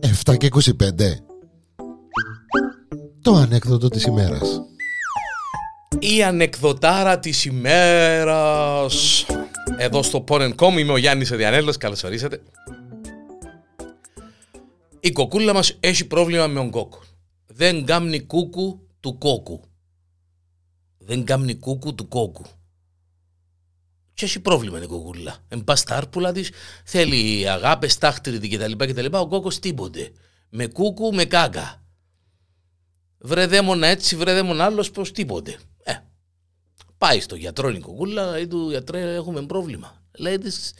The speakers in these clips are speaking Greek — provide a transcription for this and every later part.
Εφτά και 25 Το ανέκδοτο της ημέρας. Η ανεκδοτάρα της ημέρας. Εδώ στο Porn.com είμαι ο Γιάννης Εδιανέλος, καλώς ορίσατε. Η κοκούλα μας έχει πρόβλημα με τον κόκκο Δεν κάμνει κούκου του κόκκου Δεν κάμνει κούκου του κόκκου και έχει πρόβλημα η κοκούλα. Εν πας στα άρπουλα της, θέλει αγάπη, τάχτριδη κτλ. κτλ. Ο κόκκος τίποτε. Με κούκου, με κάγκα. Βρε δαίμονα έτσι, βρε δαίμονα άλλος, πω τίποτε. Ε, πάει στο γιατρό η κοκούλα, λέει του γιατρέ, έχουμε πρόβλημα. Λέει της,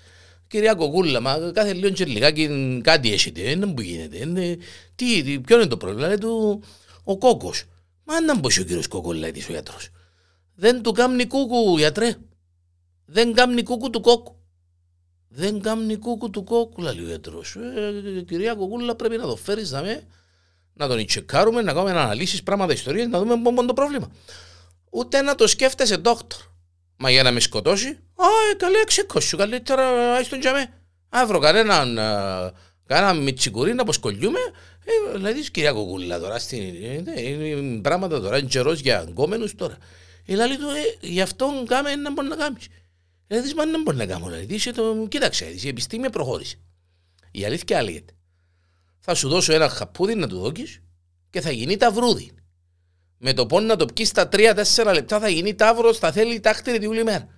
κυρία κοκούλα, μα κάθε λίγο και λιγάκι κάτι έχετε, δεν μου γίνεται. Είναι, τι, τι, ποιο είναι το πρόβλημα, λέει του, ο κόκκος. Μα να μπω ο κύριος κοκούλα, λέει ο γιατρός. Δεν του κάνει κούκου, γιατρέ. Δεν κάνει κούκου του κόκκου. Δεν κάνει κούκου του κόκκου, λέει ο γιατρός. Ε, κυρία Κοκούλα, πρέπει να το φέρεις να, με, να τον τσεκάρουμε, να κάνουμε αναλύσεις, πράγματα, ιστορίες, να δούμε πού είναι το πρόβλημα. Ούτε να το σκέφτεσαι, δόκτωρ. Μα για να με σκοτώσει, α, ε, καλέ, ξεκόσου, καλύτερα, άι τον τζαμέ. Αύριο κανέναν, ε, κανένα μιτσικουρί να αποσκολιούμε, ε, δηλαδή, κυρία Κοκούλα, τώρα, στην, ε, είναι πράγματα τώρα, είναι καιρός για αγκόμενους τώρα. Ε, λέει του, ε, γι' αυτό κάμε να μπορεί να κάνεις. Ε, δεις, μα δεν μπορεί να κάνω. Δηλαδή, είσαι το... Κοίταξε, η επιστήμη προχώρησε. Η αλήθεια λέγεται. Θα σου δώσω ένα χαπούδι να του δώκεις και θα γίνει ταυρούδι. Με το πόνο να το πιεις στα 3-4 λεπτά θα γίνει ταύρος, θα θέλει τάχτη τη όλη μέρα.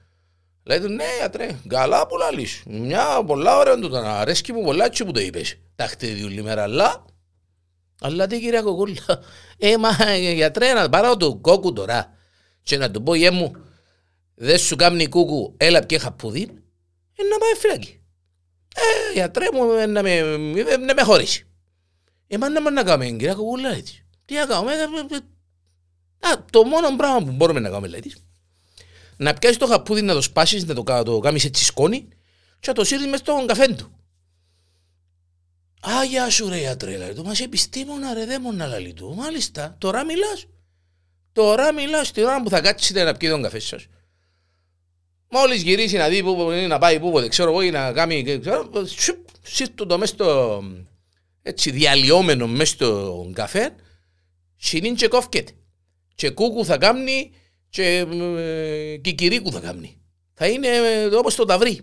Λέει του, ναι, γιατρέ, καλά που λαλείς. Μια πολλά ωραία του να αρέσκει μου πολλά έτσι που το είπες. Τάχτη τη όλη μέρα, αλλά... Αλλά τι κυρία Κοκούλα, ε, μα γιατρέ, να πάρω το κόκκου τώρα και να του πω, γε μου, δεν σου κάνει κούκου, έλα και χαπούδι, ε, να πάει φυλακή. Ε, γιατρέ μου, να με, να με χωρίσει. Ε, μα να να κάνουμε, κυρία Κοκούλα, έτσι. Τι να κάνουμε, ε, ε, α, το μόνο πράγμα που μπορούμε να κάνουμε, λέει να πιάσεις το χαπούδι, να το σπάσεις, να το, το κάνεις έτσι σκόνη και να το σύρεις μες στον καφέ του. Α, γεια σου ρε γιατρέ, λέει του, μας επιστήμονα ρε δαίμονα, λέει του. Μάλιστα, τώρα μιλάς. Τώρα μιλάς, την ώρα που θα κάτσετε να πιείτε τον καφέ σας. Μόλις γυρίσει να δει που να πάει που δεν ξέρω εγώ ή να κάνει, σύρτου το μέσα στο έτσι διαλυόμενο μέσα στο καφέ, συνήν και κόφκεται. Και κούκου θα κάνει και ε, κικυρίκου θα κάνει. Θα είναι ε, όπως το ταυρί.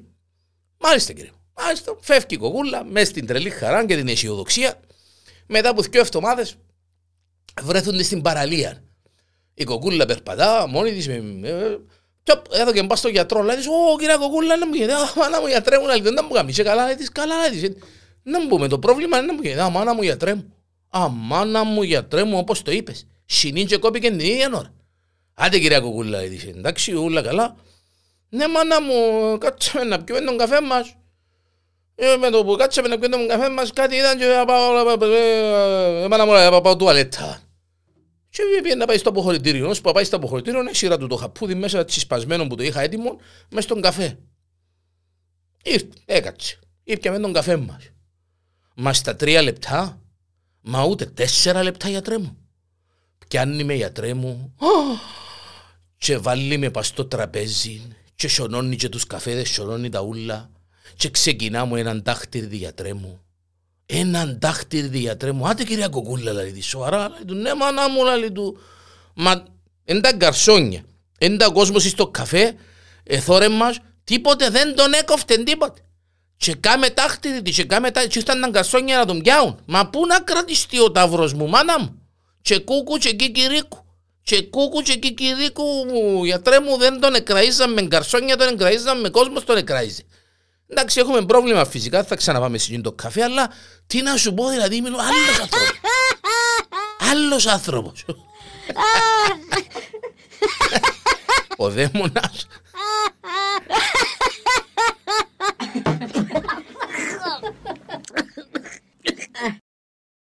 Μάλιστα κύριε. Μάλιστα, φεύγει η κοκούλα μέσα στην τρελή χαρά και την αισιοδοξία. Μετά από δύο εβδομάδες βρέθονται στην παραλία. Η κοκούλα περπατά μόνη της με, εδώ και μπας στο γιατρό, λέει της, «Ω, κυρία Κοκούλα, να μου γίνεται, μάνα μου γιατρέ μου, να μου καμίσε καλά, λέει της, καλά, λέει της, να μου πούμε το πρόβλημα, να μου γίνεται, α, μάνα μου γιατρέ μου, α, μάνα μου γιατρέ μου, όπως το είπες, συνήν και κόπηκε την ίδια ώρα. Άντε κυρία Κοκούλα, λέει της, εντάξει, ούλα καλά, ναι, μάνα μου, κάτσαμε να πιούμε τον καφέ μας, ε, με το που κάτσαμε να πιούμε τον καφέ μας, κάτι ήταν και μάνα μου, πάω τουαλέτα. Και πήγε να πάει στο αποχωρητήριο. Όσο πάει στο αποχωρητήριο, είναι σειρά του το χαπούδι μέσα τσισπασμένο που το είχα έτοιμο, μέσα στον καφέ. Ήρθε, έκατσε. Ήπια μες τον καφέ μας. Μας στα τρία λεπτά, μα ούτε τέσσερα λεπτά γιατρέ μου. Πιάνει με γιατρέ μου και βάλει με πας στο τραπέζι και σιωνώνει και τους καφέδες, σιωνώνει τα ούλα και ξεκινά μου έναν τάχτηρ γιατρέ μου έναν δάχτυρ διατρέ μου, άτε κυρία Κοκούλα, λέει τη σοβαρά, λέει του, ναι μάνα μου, λέει του, μα εν τα γκαρσόνια, εν τα κόσμος στο καφέ, εθώρε μας, τίποτε δεν τον έκοφτε τίποτε. Και κάμε τάχτυρ τη, και κάμε τάχτυρ, και ήταν τα γκαρσόνια να τον πιάουν. Μα πού να κρατιστεί ο ταύρος μου, μάνα μου, και κούκου και κικυρίκου. Και κούκου και κικυρίκου μου, γιατρέ μου δεν τον εκραίζαμε, γκαρσόνια τον εκραίζαμε, κόσμος τον εκραίζει. Εντάξει, έχουμε πρόβλημα φυσικά, θα ξαναπάμε σε το καφέ, αλλά τι να σου πω, δηλαδή είμαι άλλος άνθρωπος. Άλλος άνθρωπος. Ο δαίμονας